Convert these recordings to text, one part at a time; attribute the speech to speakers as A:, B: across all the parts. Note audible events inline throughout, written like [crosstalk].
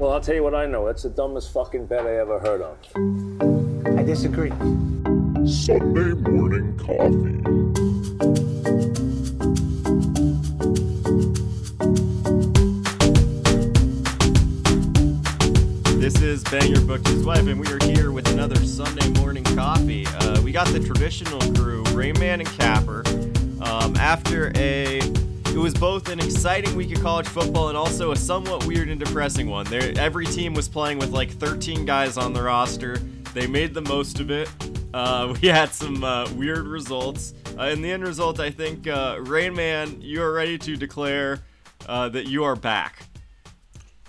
A: Well, I'll tell you what I know. It's the dumbest fucking bet I ever heard of.
B: I disagree.
C: Sunday morning coffee.
D: This is Banger Booked His Wife, and we are here with another Sunday morning coffee. Uh, we got the traditional crew, Rayman and Capper. Um, after a, it was both an exciting week of college football and also a somewhat weird and depressing one. There, every team was playing with like 13 guys on the roster. They made the most of it. Uh, [laughs] we had some uh, weird results. Uh, in the end result, I think uh, Rainman, you are ready to declare uh, that you are back.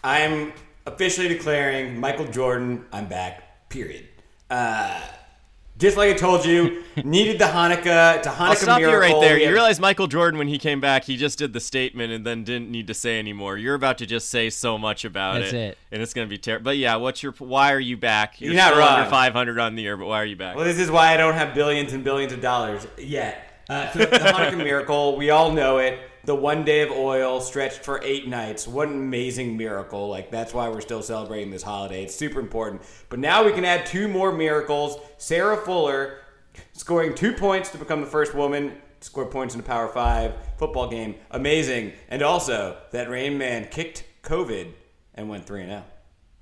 E: I'm officially declaring Michael Jordan, I'm back, period. Uh, just like I told you, [laughs] needed the Hanukkah to Hanukkah
D: I'll stop you right there. You realize Michael Jordan, when he came back, he just did the statement and then didn't need to say anymore. You're about to just say so much about
F: That's
D: it,
F: it.
D: and it's gonna be terrible. But yeah, what's your? Why are you back? You're,
E: You're not
D: still under 500 on the year, but why are you back?
E: Well, this is why I don't have billions and billions of dollars yet. Uh, so the Hanukkah [laughs] miracle, we all know it. The one day of oil stretched for eight nights. What an amazing miracle. Like, that's why we're still celebrating this holiday. It's super important. But now we can add two more miracles. Sarah Fuller scoring two points to become the first woman to score points in a Power Five football game. Amazing. And also that Rain Man kicked COVID and went 3 0.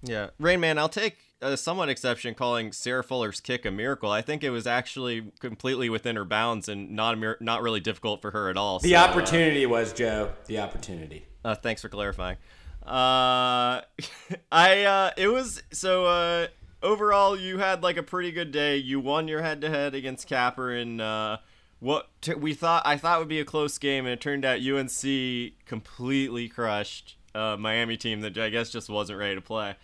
D: Yeah, Rain Man, I'll take a somewhat exception calling Sarah Fuller's kick a miracle. I think it was actually completely within her bounds and not a mir- not really difficult for her at all.
E: The
D: So, uh,
E: opportunity was, Joe. The opportunity.
D: Uh, thanks for clarifying. Uh, [laughs] I uh, it was so uh, overall you had like a pretty good day. You won your head to head against Capper and uh, what t- we thought I thought would be a close game, and it turned out UNC completely crushed uh, Miami team that I guess just wasn't ready to play.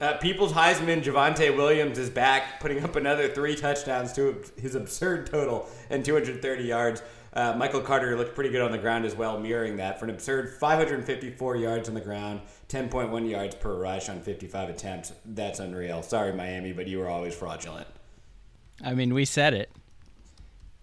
E: Uh, People's Heisman Javonte Williams is back, putting up another three touchdowns to his absurd total and 230 yards. Uh, Michael Carter looked pretty good on the ground as well, mirroring that for an absurd 554 yards on the ground, 10.1 yards per rush on 55 attempts. That's unreal. Sorry, Miami, but you were always fraudulent.
F: I mean, we said it.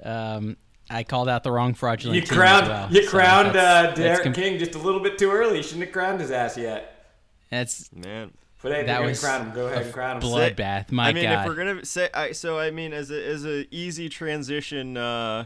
F: Um, I called out the wrong fraudulent
E: You
F: team
E: crowned,
F: as well.
E: you
F: so
E: crowned uh,
F: that's- that's
E: D'Eriq
F: com-
E: King just a little bit too early. You shouldn't have crowned his ass yet.
F: That's
D: Man,
E: But hey,
F: That
E: that
F: was
E: was crown him. Go ahead and crown him.
F: bloodbath. My
D: I mean,
F: God.
D: if we're gonna say, I, so I mean, as a as a easy transition, uh,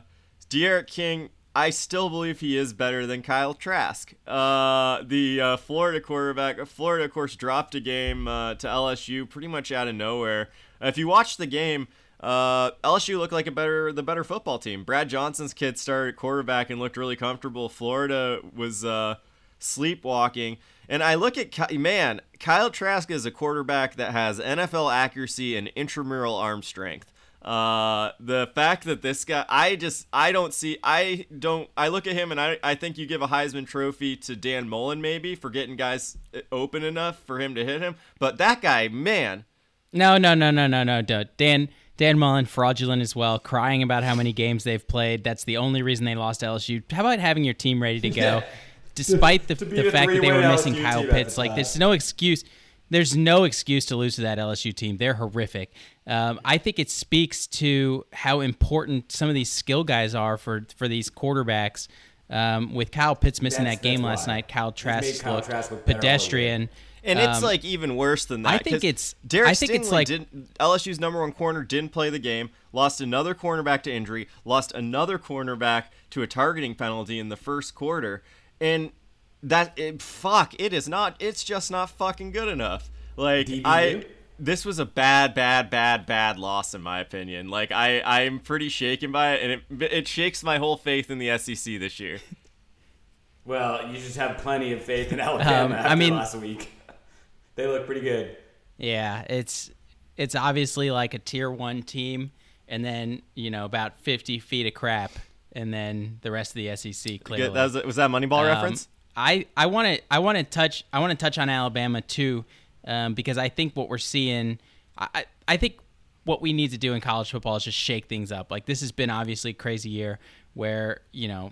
D: D'Eriq King, I still believe he is better than Kyle Trask. Uh, the uh, Florida quarterback, Florida, of course, dropped a game uh, to LSU pretty much out of nowhere. if you watch the game. Uh, LSU looked like a better, the better football team. Brad Johnson's kid started quarterback and looked really comfortable. Florida was uh, sleepwalking. And I look at man, Kyle Trask is a quarterback that has NFL accuracy and intramural arm strength. Uh, the fact that this guy, I just, I don't see, I don't, I look at him and I, I think you give a Heisman Trophy to Dan Mullen maybe for getting guys uh, open enough for him to hit him. But that guy, man,
F: no, no, no, no, no, no, no. Dan Dan Mullen fraudulent as well, crying about how many games they've played. That's the only reason they lost LSU. How about having your team ready to go, [laughs] despite the,
E: To
F: the fact that they were missing
E: LSU
F: Kyle Pitts?
E: the
F: Like, there's no excuse. There's no excuse to lose to that LSU team. They're horrific. Um, I think it speaks to how important some of these skill guys are for for these quarterbacks. Um, with Kyle Pitts missing
E: That's-
F: that game last
E: why.
F: night, Kyle Trask
E: Kyle
F: looked
E: Trask look better all over.
F: pedestrian.
D: And it's
F: Um,
D: like even worse than that.
F: I think
D: 'cause
F: it's-
D: Derek
F: I think it's
D: Stingley
F: like-
D: didn't, LSU's number one corner didn't play the game, lost another cornerback to injury, lost another cornerback to a targeting penalty in the first quarter, and that it, fuck it is not. It's just not fucking good enough. Like
E: DBU?
D: I. This was a bad, bad, bad, bad loss in my opinion. Like I, I'm pretty shaken by it, and it, it shakes my whole faith in the SEC this year. [laughs]
E: Well, you just have plenty of faith in [laughs] Alabama
F: Um, I mean-
E: last week. [laughs] They look pretty good.
F: Yeah, it's it's obviously like a tier one team, and then you know about fifty feet of crap, and then the rest of the SEC clearly.
D: That was, was that Moneyball
F: Um,
D: reference?
F: I I want to I want to touch I want to touch on Alabama too, um, because I think what we're seeing, I I- I think what we need to do in college football is just shake things up. Like this has been obviously a crazy year where you know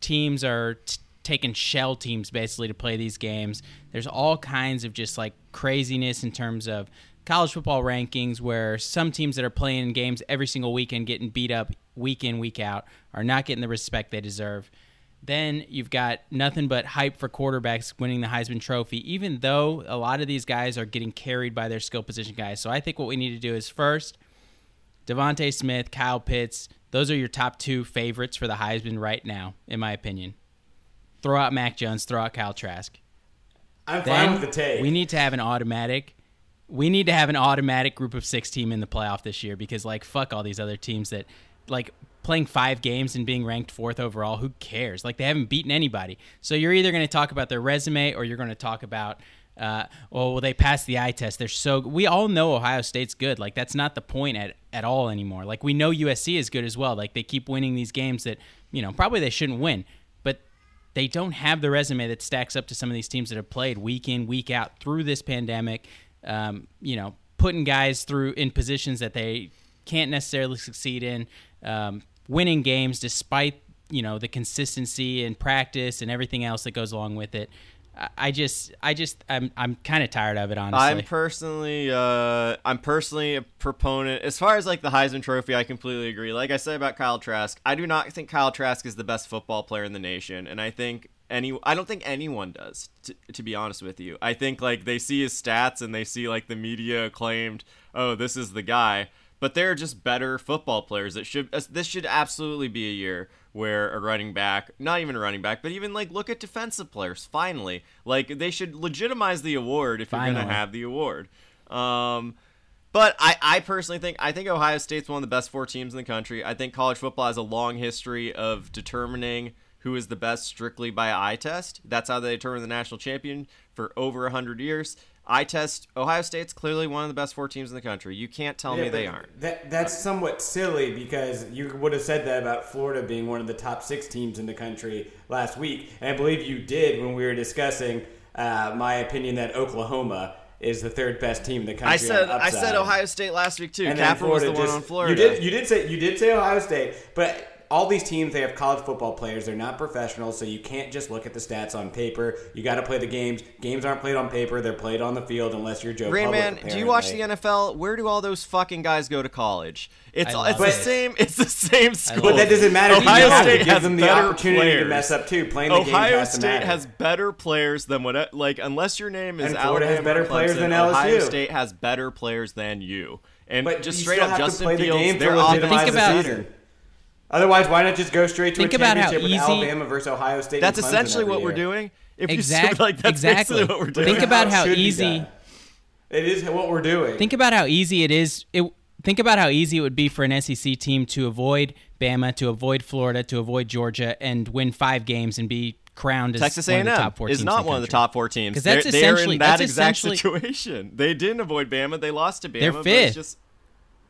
F: teams are t- taking shell teams basically to play these games. There's all kinds of just like craziness in terms of college football rankings where some teams that are playing games every single weekend getting beat up week in week out are not getting the respect they deserve. Then you've got nothing but hype for quarterbacks winning the Heisman Trophy, even though a lot of these guys are getting carried by their skill position guys. So I think what we need to do is first, DeVonta Smith, Kyle Pitts, those are your top two favorites for the Heisman right now, in my opinion. Throw out Mac Jones, throw out Kyle Trask.
E: I'm
F: Then
E: fine with the take.
F: we need to have an automatic. We need to have an automatic group of six team in the playoff this year because like fuck all these other teams that like playing five games and being ranked fourth overall. Who cares? Like they haven't beaten anybody. So you're either going to talk about their resume or you're going to talk about. Uh, well, well, they passed the eye test. They're so. We all know Ohio State's good. Like that's not the point at at all anymore. Like we know USC is good as well. Like they keep winning these games that you know probably they shouldn't win, but they don't have the resume that stacks up to some of these teams that have played week in, week out through this pandemic. Um, you know, putting guys through in positions that they can't necessarily succeed in, um, winning games despite you know the consistency and practice and everything else that goes along with it. I- just, I just, I'm, I'm kind of tired of it, honestly.
D: I'm personally, uh, I'm personally a proponent. As far as like the Heisman Trophy, I completely agree. Like I said about Kyle Trask, I do not think Kyle Trask is the best football player in the nation, and I think any, I don't think anyone does. To, to be honest with you, I think like they see his stats and they see like the media acclaimed, oh, this is the guy. But they're just better football players. That should this should absolutely be a year where a running back, not even a running back, but even like look at defensive players. Finally, like they should legitimize the award if you're gonna have the award. Um, but I, I personally think I think Ohio State's one of the best four teams in the country. I think college football has a long history of determining who is the best strictly by eye test. That's how they determine the national champion for over hundred years. Eye test. Ohio State's clearly one of the best four teams in the country. You can't tell
E: Yeah,
D: me they aren't.
E: That that's somewhat silly because you would have said that about Florida being one of the top six teams in the country last week, and I believe you did when we were discussing uh, my opinion that Oklahoma is the third best team in the country.
D: I said I said. Ohio State last week too.
E: And
D: Capper was the
E: Florida
D: one
E: just-
D: on Florida.
E: You did you did say you did say Ohio State, but all these teams they have college football players. They're not professionals, so you can't just look at the stats on paper. You got to play the games. Games aren't played on paper; they're played on the field. Unless you're Joe.
D: Rain
E: Public,
D: Man, do you watch the. NFL? Where do all those fucking guys go to college? It's it's the
F: it.
D: same. It's the same school.
E: But that doesn't matter.
D: Ohio
E: you
D: State
E: give
D: has
E: them the opportunity
D: players.
E: to mess up too. Playing the game
D: Ohio
E: has to
D: State has better players than what like unless your name is
E: And Florida has
D: Alabama
E: better
D: or
E: players
D: Clemson,
E: than
D: Ohio
E: LSU.
D: State has better players than you. And
E: But
D: just straight up, Justin
E: play the
D: Fields,
E: game to
D: their
E: legitimize
D: offense.
F: Think
E: the
F: about-
E: season. Otherwise, why not just go straight to
F: Think
E: a
F: about how
E: championship with
F: easy-
E: Alabama versus Ohio State?
D: That's essentially
E: every
D: what we're
E: year?
D: doing. If you
F: Exact-
D: like that's
F: exactly.
D: what we're doing.
F: Think about how
E: it should be
F: easy-
E: It is what we're doing.
F: Think about how easy it is. It, think about how easy it would be for an SEC team to avoid Bama, to avoid Florida, to avoid Georgia, and win five games and be crowned as
D: Texas A&M
F: of the top four
D: is
F: teams
D: not one of the top four teams.
F: 'Cause that's
D: they're, they're in that
F: that's
D: exact
F: essentially- [laughs]
D: situation. They didn't avoid Bama. They lost to Bama.
F: They're
D: but it's
F: fifth.
D: just-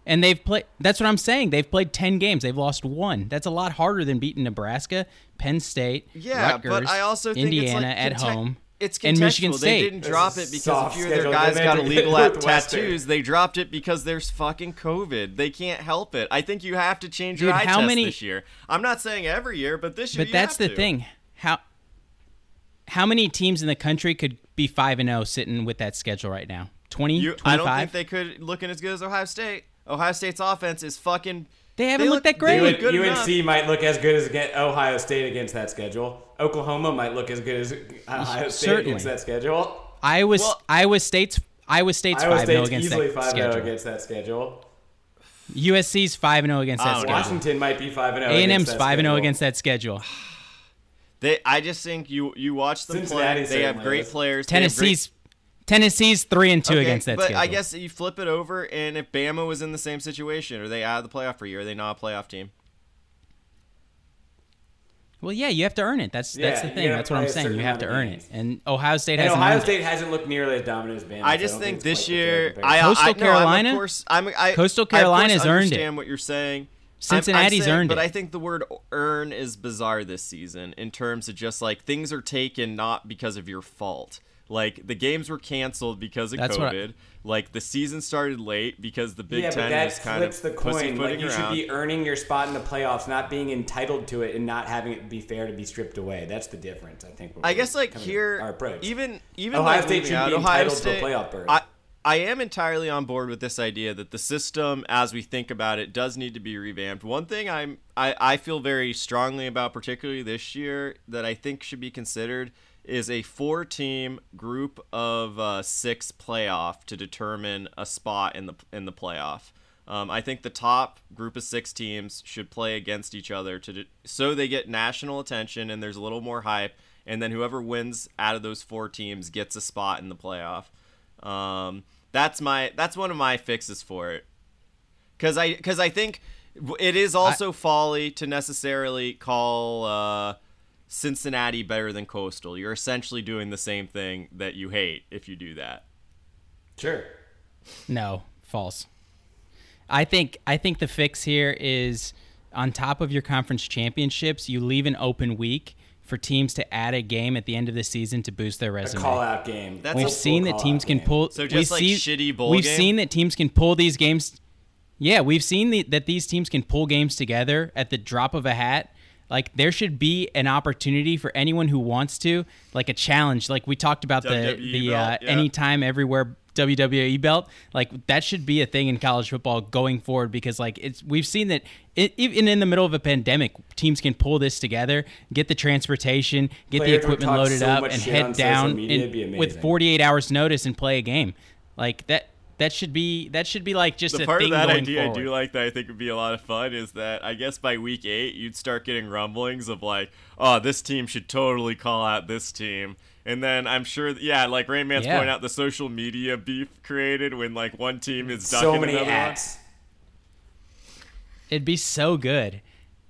F: And they've played. That's what I'm saying. They've played ten games. They've lost one. That's a lot harder than beating Nebraska, Penn State,
D: Yeah,
F: Rutgers,
D: but I also think
F: Indiana
D: it's like
F: at
D: conte-
F: home,
D: It's
F: and Michigan
D: contextual.
F: State.
D: They didn't drop it because a
E: soft
D: few of their guys got illegal at [laughs] tattoos. They dropped it because there's fucking COVID. They can't help it. I think you have to change your
F: Dude,
D: eye
F: how
D: test
F: many-
D: this year. I'm not saying every year, but this year.
F: But
D: you
F: that's
D: have
F: the
D: to.
F: thing. How how many teams in the country could be five and zero sitting with that schedule right now? 20,
D: You, I don't think they could looking as good as Ohio State. Ohio State's offense is fucking.
F: They haven't
D: look-
F: looked that great.
D: look
E: UNC
D: enough.
E: might look as good as against Ohio State against that schedule. Oklahoma might look as good as Ohio State
F: Certainly.
E: against that schedule.
F: Iowa
D: Well-
F: Iowa State's Iowa State's
E: Iowa
F: five zero oh
E: State's
F: against
E: easily
F: that
E: 5 0
F: schedule.
E: against that schedule.
F: USC's five and zero against that
D: don't
F: schedule.
E: Washington might be 5 0.
F: A and M's five and zero against that schedule.
D: They, I just think you you watch them play. They have great
E: is.
D: players. They have great-
F: Tennessee's Tennessee's three and two
D: Okay,
F: against that
D: but
F: schedule.
D: I guess you flip it over, and if Bama was in the same situation, are they out of the playoff for a year? Are they not a playoff team?
F: Well, yeah, you have to earn it. That's that's the thing. That's what I'm saying. You have to
E: amount of
F: earn it. And Ohio State
E: And
F: hasn't
E: Ohio State
F: it.
E: hasn't looked nearly as dominant as Bama.
D: I just
E: don't
D: think
E: it's
D: this
E: quite the fair
D: year. I,
F: Coastal
D: I, no, I'm
F: Carolina?
D: of course, I'm, I,
F: Coastal
D: I of course
F: Carolina's earned it.
D: understand what you're saying. I'm- I'm
F: Cincinnati's
D: saying-
F: earned
D: but
F: it.
D: But I think the word "earn" is bizarre this season in terms of just like things are taken not because of your fault. Like the games were canceled because of
F: That's what I-
D: COVID. like the season started late because the Big
E: yeah,
D: Ten
E: but that
D: was kind
E: flips
D: of
E: the coin. Like
D: pussyfooting
E: you should be earning your spot in the playoffs, not being entitled to it, and not having it be fair to be stripped away. That's the difference, I think.
D: I guess like here,
E: our approach.
D: even even
E: Ohio
D: like,
E: State should
D: out
E: be
D: Ohio
E: entitled to a playoff berth.
D: I I am entirely on board with this idea that the system, as we think about it, does need to be revamped. One thing I'm I, I feel very strongly about, particularly this year, that I think should be considered is a four-team group of uh, six playoff to determine a spot in the in the playoff. Um, I think the top group of six teams should play against each other to de- so they get national attention and there's a little more hype, and then whoever wins out of those four teams gets a spot in the playoff. Um, that's my that's one of my fixes for it. Cause I cause I think it is also I, folly to necessarily call uh, Cincinnati better than Coastal. You're essentially doing the same thing that you hate if you do that.
E: Sure.
F: No, false. I think I think the fix here is on top of your conference championships, you leave an open week for teams to add a game at the end of the season to boost their resume.
E: A call out game.
F: That's we've seen that teams can pull.
D: So just like seen, shitty bowl
F: We've
D: game?
F: seen that teams can pull these games. Yeah, we've seen the, that these teams can pull games together at the drop of a hat. Like there should be an opportunity for anyone who wants to, like a challenge. Like we talked about WWE the the uh, yeah. anytime, everywhere WWE belt. Like that should be a thing in college football going forward because like it's we've seen that it, even in the middle of a pandemic, teams can pull this together, get the transportation, get
E: Players
F: the equipment loaded
E: so
F: up, and head down in, with 48 hours notice and play a game. Like that that should be that should be like just
D: the
F: a
D: part
F: thing
D: of that idea
F: forward.
D: I do like that I think would be a lot of fun is that I guess by week eight you'd start getting rumblings of like, oh, this team should totally call out this team. And then I'm sure, yeah, like Rain Man's
F: Yeah.
D: pointing out the social media beef created when like one team is
E: So many
D: another one.
F: It'd be so good.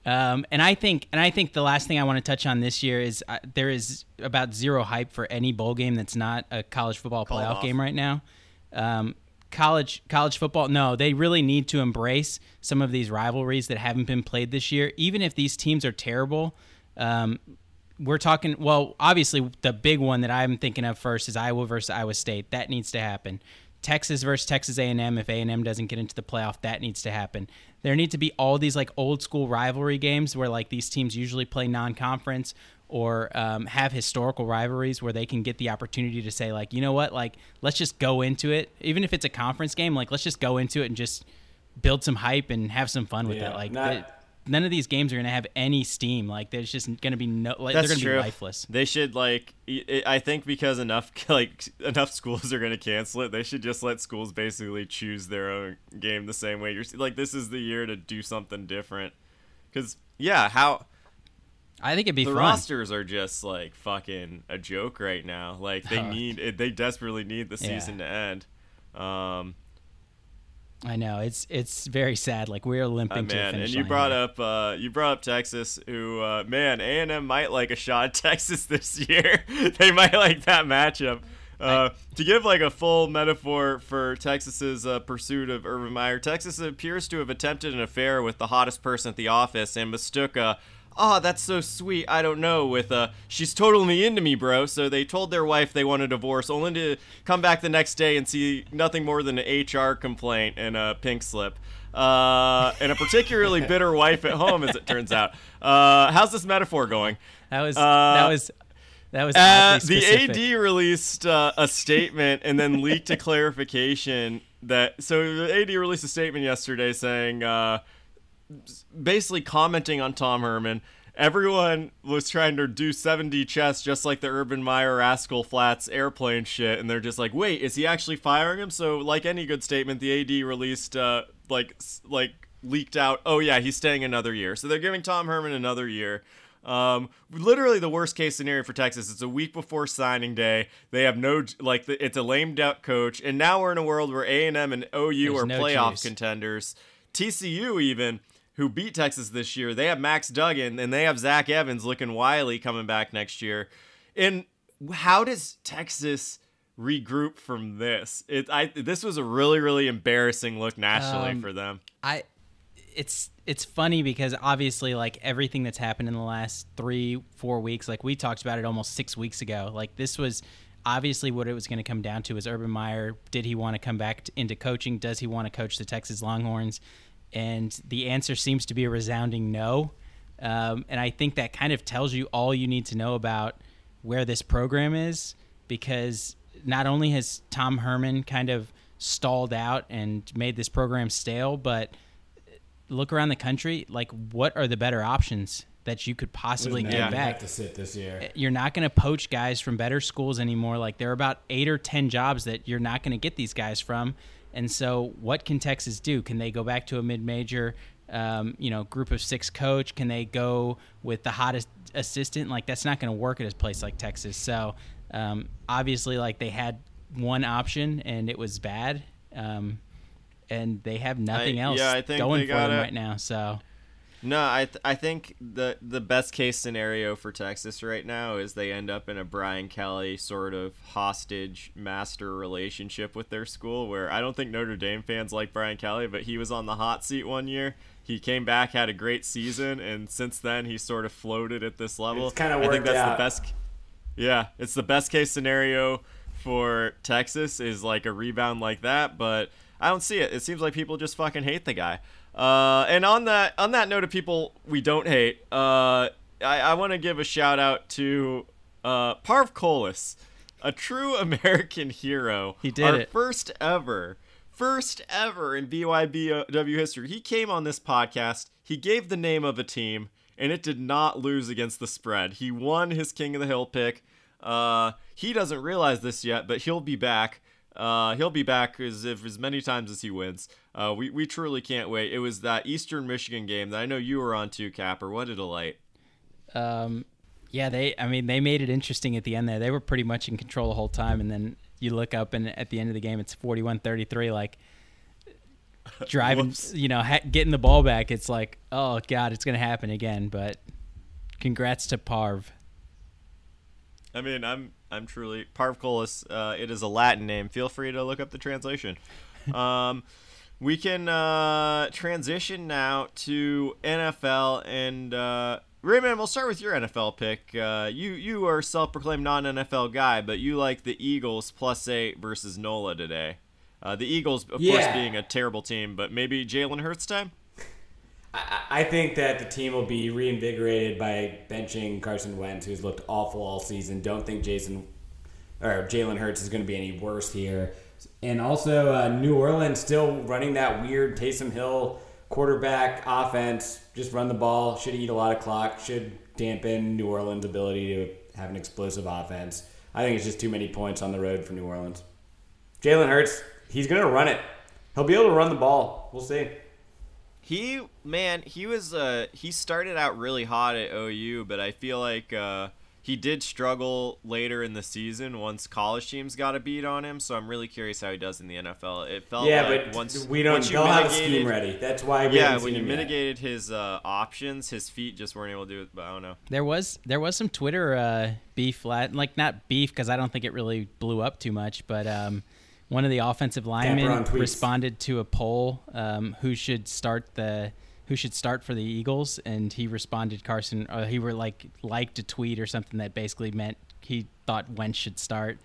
F: Um, and I think, and I think the last thing I want to touch on this year is uh, there is about zero hype for any bowl game that's not a college football
D: Called
F: playoff
D: off.
F: game right now. Um, college college football, no, they really need to embrace some of these rivalries that haven't been played this year. Even if these teams are terrible, um, we're talking. Well, obviously, the big one that I'm thinking of first is Iowa versus Iowa State. That needs to happen. Texas versus Texas A&M. If A&M doesn't get into the playoff, that needs to happen. There need to be all these like old school rivalry games where like these teams usually play non-conference or um, have historical rivalries where they can get the opportunity to say like, you know what, like let's just go into it. Even if it's a conference game, like let's just go into it and just build some hype and have some fun with
E: Yeah,
F: it. Like
E: not-
F: the- none of these games are going to have any steam. Like there's just going to be no. Like
D: That's
F: they're going to
D: true.
F: be lifeless.
D: They should like. I I think because enough [laughs] like enough schools are going to cancel it, they should just let schools basically choose their own game the same way. You're like, this is the year to do something different. Because yeah, how
F: I think it'd be
D: the
F: fun.
D: rosters are just like fucking a joke right now. Like they
F: Oh.
D: need. They desperately need the
F: Yeah.
D: season to end. Um,
F: I know it's it's very sad. Like we're limping
D: Uh,
F: to the finish
D: and you
F: line
D: brought up uh, you brought up Texas, who uh, man, A and M might like a shot at [laughs] Texas this year. [laughs] they might like that matchup. Uh, to give like a full metaphor for Texas's uh, pursuit of Urban Meyer, Texas appears to have attempted an affair with the hottest person at the office and mistook a oh that's so sweet I don't know with uh she's totally into me bro. So they told their wife they want a divorce, only to come back the next day and see nothing more than an HR complaint and a pink slip uh, and a particularly [laughs] bitter wife at home, as it turns out. Uh, how's this metaphor going?
F: That was
D: Uh,
F: that was that was
D: Uh, the. AD released uh, a statement and then leaked a [laughs] clarification that. So the AD released a statement yesterday saying, uh, basically commenting on Tom Herman. Everyone was trying to do 70 chess just like the Urban Meyer Rascal Flatts airplane shit, and they're just like, wait, is he actually firing him? So, like any good statement, the AD released, uh, like, like leaked out, oh yeah, he's staying another year. So they're giving Tom Herman another year. Um, literally the worst case scenario for Texas. It's a week before signing day. They have no like it's a lame duck coach, and now we're in a world where A and M and OU
F: There's
D: are
F: no
D: playoff contenders. TCU even who beat Texas this year. They have Max Duggan and they have Zach Evans looking wily coming back next year. And how does Texas regroup from this? It I this was a really really embarrassing look nationally
F: Um,
D: for them.
F: I it's it's funny because obviously like everything that's happened in the last three four weeks like we talked about it almost six weeks ago like this was obviously what it was going to come down to is urban meyer did he want to come back into coaching does he want to coach the texas longhorns and the answer seems to be a resounding no um, and i think that kind of tells you all you need to know about where this program is because not only has tom herman kind of stalled out and made this program stale. But look around the country, like what are the better options that you could possibly get back?
E: to sit this year.
F: You're not going to poach guys from better schools anymore. Like there are about eight or ten jobs that you're not going to get these guys from. And so, what can Texas do? Can they go back to a mid-major, um, you know, group of six coach? Can they go with the hottest assistant? Like that's not going to work at a place like Texas. So, um, obviously, like they had one option and it was bad, um, and they have nothing
D: I-
F: else
D: yeah, I think
F: going for them right now. So,
D: No, I th- I think the the best case scenario for Texas right now is they end up in a Brian Kelly sort of hostage master relationship with their school where I don't think Notre Dame fans like Brian Kelly, but he was on the hot seat one year. He came back, had a great season, and since then he sort of floated at this level.
E: It's kinda
D: I think that's
E: out.
D: the best yeah, it's the best case scenario for Texas is like a rebound like that, but I don't see it. It seems like people just fucking hate the guy. Uh, and on that on that note of people we don't hate, uh, I, I want to give a shout out to uh, Parv Colas, a true [laughs] American hero.
F: He did
D: Our
F: it.
D: first ever, first ever in BYBW history. He came on this podcast. He gave the name of a team, and it did not lose against the spread. He won his King of the Hill pick. Uh, he doesn't realize this yet, but he'll be back. Uh, he'll be back as if as many times as he wins. Uh, we we truly can't wait. It was that Eastern Michigan game that I know you were on too, Capper. What a delight!
F: um, yeah, they. I mean, they made it interesting at the end there. They were pretty much in control the whole time, and then you look up, and at the end of the game, it's 41-33. Like [laughs] driving, you know, ha- getting the ball back. It's like, oh god, it's gonna happen again. But congrats to Parv.
D: I mean, I'm I'm truly Parvcolis. Uh, it is a Latin name. Feel free to look up the translation. [laughs] um, we can uh, transition now to NFL and uh, Rayman. We'll start with your NFL pick. Uh, you you are a self-proclaimed non-NFL guy, but you like the Eagles plus eight versus Nola today. Uh, the Eagles, of course, being a terrible team, but maybe Jalen Hurts time.
E: I, think that the team will be reinvigorated by benching Carson Wentz, who's looked awful all season. Don't think Jason or Jalen Hurts is going to be any worse here. And also, uh, New Orleans still running that weird Taysom Hill quarterback offense. Just run the ball. Should eat a lot of clock. Should dampen New Orleans' ability to have an explosive offense. I think it's just too many points on the road for New Orleans. Jalen Hurts, he's going to run it. He'll be able to run the ball. We'll see.
D: He man, he was uh he started out really hot at OU, but I feel like uh he did struggle later in the season once college teams got a beat on him. So I'm really curious how he does in the NFL. It felt
E: Yeah,
D: like
E: but
D: once
E: we don't.
D: once you
E: They'll have a scheme ready. That's why. We
D: Yeah,
E: haven't
D: when you
E: him yet.
D: mitigated his uh, options, his feet just weren't able to do it. But I don't know.
F: There was there was some Twitter uh, beef, like not beef because I don't think it really blew up too much, but um, one of the offensive linemen responded to a poll um, who should start the who should start for the Eagles, and he responded Carson. Uh, he were like liked a tweet or something that basically meant he thought Wentz should start.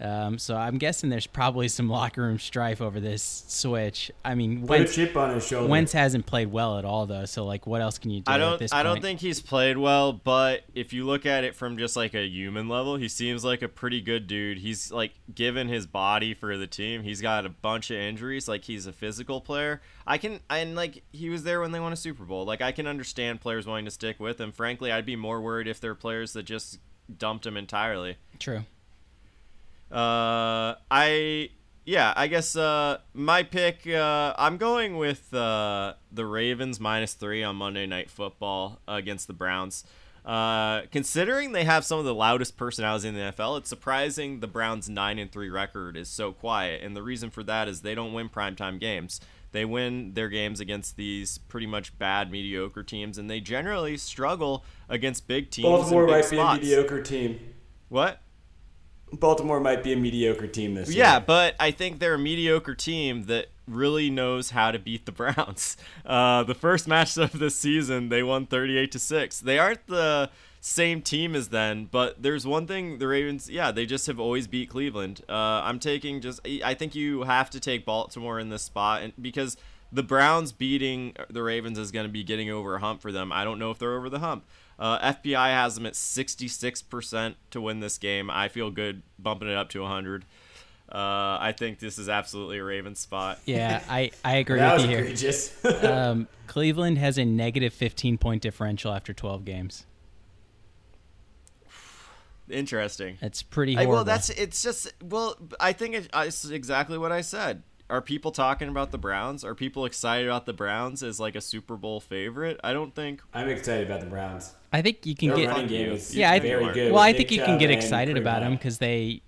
F: Um, so I'm guessing there's probably some locker room strife over this switch. I mean,
E: Put a
F: Wentz,
E: chip on his shoulder.
F: Wentz hasn't played well at all though, so like, what else can you do
D: I don't.
F: this
D: I don't think he's played well, but if you look at it from just like a human level, he seems like a pretty good dude. He's like given his body for the team. He's got a bunch of injuries. Like he's a physical player. I can and like he was there when they won a Super Bowl. Like I can understand players wanting to stick with him. Frankly, I'd be more worried if they're players that just dumped him entirely.
F: True.
D: Uh, I yeah, I guess uh, my pick. Uh, I'm going with uh, the Ravens minus three on Monday Night Football against the Browns. Uh, considering they have some of the loudest personalities in the NFL, it's surprising the Browns' nine and three record is so quiet, and the reason for that is they don't win primetime games. They win their games against these pretty much bad, mediocre teams, and they generally struggle against big teams.
E: Baltimore might be a mediocre team.
D: What?
E: Baltimore might be a mediocre team this year.
D: Yeah, but I think they're a mediocre team that really knows how to beat the Browns. [laughs] Uh, the first match of this season, they won 38 to 6. They aren't the same team as then, but there's one thing the Ravens, yeah, they just have always beat Cleveland. Uh, I'm taking just I think you have to take Baltimore in this spot and because the Browns beating the Ravens is going to be getting over a hump for them. I don't know if they're over the hump. Uh, FPI has them at 66% to win this game. I feel good bumping it up to 100. Uh, I think this is absolutely a Ravens spot.
F: Yeah, I, I [laughs] agree
E: That
F: with
E: was
F: you here.
E: egregious. [laughs]
F: Um, [laughs] Cleveland has a negative 15 point differential after 12 games.
D: Interesting.
F: That's pretty
D: I, well, that's it's just well. I think it, it's exactly what I said. Are people talking about the Browns? Are people excited about the Browns as like a Super Bowl favorite? I don't think.
E: I'm excited about the Browns.
F: I think you can
E: Their
F: get.
E: running game is
F: Yeah, I-
E: very good.
F: Well, I think
E: Nick
F: you can get excited about them because they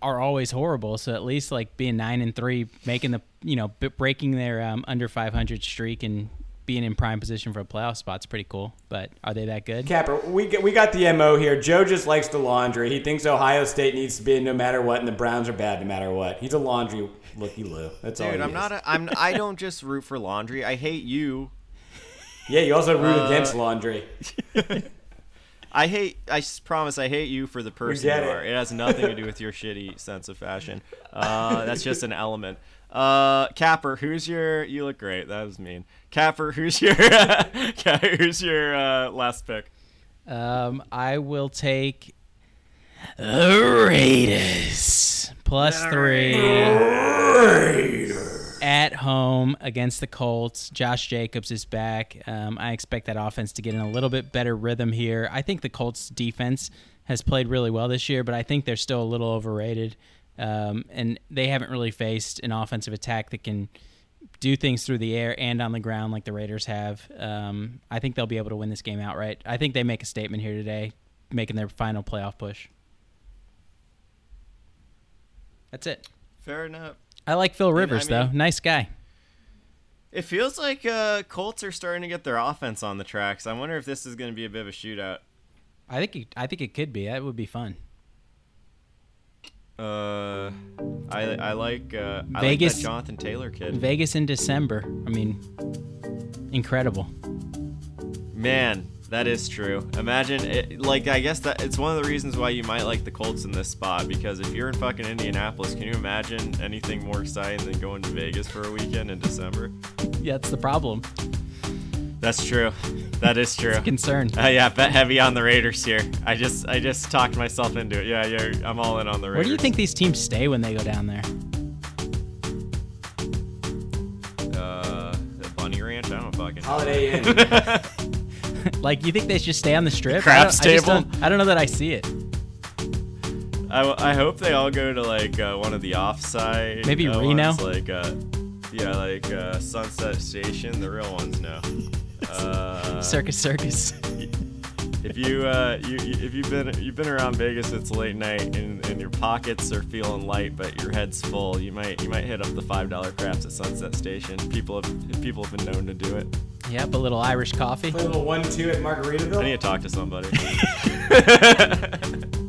F: are always horrible. So at least like being nine and three, making the you know breaking their um, under 500 streak and being in prime position for a playoff spot's pretty cool. But are they that good?
E: Capper, we get, we got the mo here. Joe just likes the laundry. He thinks Ohio State needs to be in no matter what, and the Browns are bad no matter what. He's a laundry looky loo. That's all.
D: Dude, I'm
E: is.
D: not. A, I'm. I don't just root for laundry. I hate you.
E: Yeah, you also root
D: Uh,
E: against laundry. [laughs]
D: I hate. I promise. I hate you for the person you
E: get it.
D: are. It has nothing to do with your shitty sense of fashion. Uh, that's just an element. Uh, Capper, who's your? You look great. That was mean. Capper, who's your? [laughs] who's your uh, last pick?
F: Um, I will take the Raiders plus three at home against the Colts. Josh Jacobs is back. Um, I expect that offense to get in a little bit better rhythm here. I think the Colts defense has played really well this year, but I think they're still a little overrated. Um, and they haven't really faced an offensive attack that can do things through the air and on the ground like the Raiders have. Um, I think they'll be able to win this game outright. I think they make a statement here today, making their final playoff push. That's it.
D: Fair enough.
F: I like Phil
D: I
F: Rivers though. Nice guy.
D: It feels like uh, Colts are starting to get their offense on the tracks. I wonder if this is going to be a bit of a shootout.
F: I think it, I think it could be. That would be fun.
D: Uh, I I like uh, I
F: Vegas-
D: like that Jonathan Taylor kid.
F: Vegas in December. I mean, incredible.
D: Man, that is true. Imagine, it, like, I guess that it's one of the reasons why you might like the Colts in this spot because if you're in fucking Indianapolis, can you imagine anything more exciting than going to Vegas for a weekend in December?
F: Yeah, that's the problem.
D: That's true. That is true.
F: Concern.
D: Uh, yeah, bet heavy on the Raiders here. I just I just talked myself into it. Yeah, yeah, I'm all in on the Raiders.
F: Where do you think these teams stay when they go down there?
D: Uh, the Bunny Ranch? I don't fucking. know.
E: Holiday Inn. [laughs]
F: like, you think they should stay on the strip?
D: Craps
F: I don't, I just
D: table?
F: don't- I don't know that I see it.
D: I, I hope they all go to like uh, one of the offside.
F: Maybe
D: uh,
F: Reno?
D: ones, like uh, yeah, like uh, Sunset Station. The real ones, no. Uh,
F: Circus Circus.
D: if you uh, you you- if you've been you've been around Vegas, it's late night and, and your pockets are feeling light, but your head's full. You might you might hit up the five dollar craps at Sunset Station. People have people have been known to do it.
F: yep, a little Irish coffee.
E: A little one-two at Margaritaville.
D: I need to talk to somebody. [laughs] [laughs]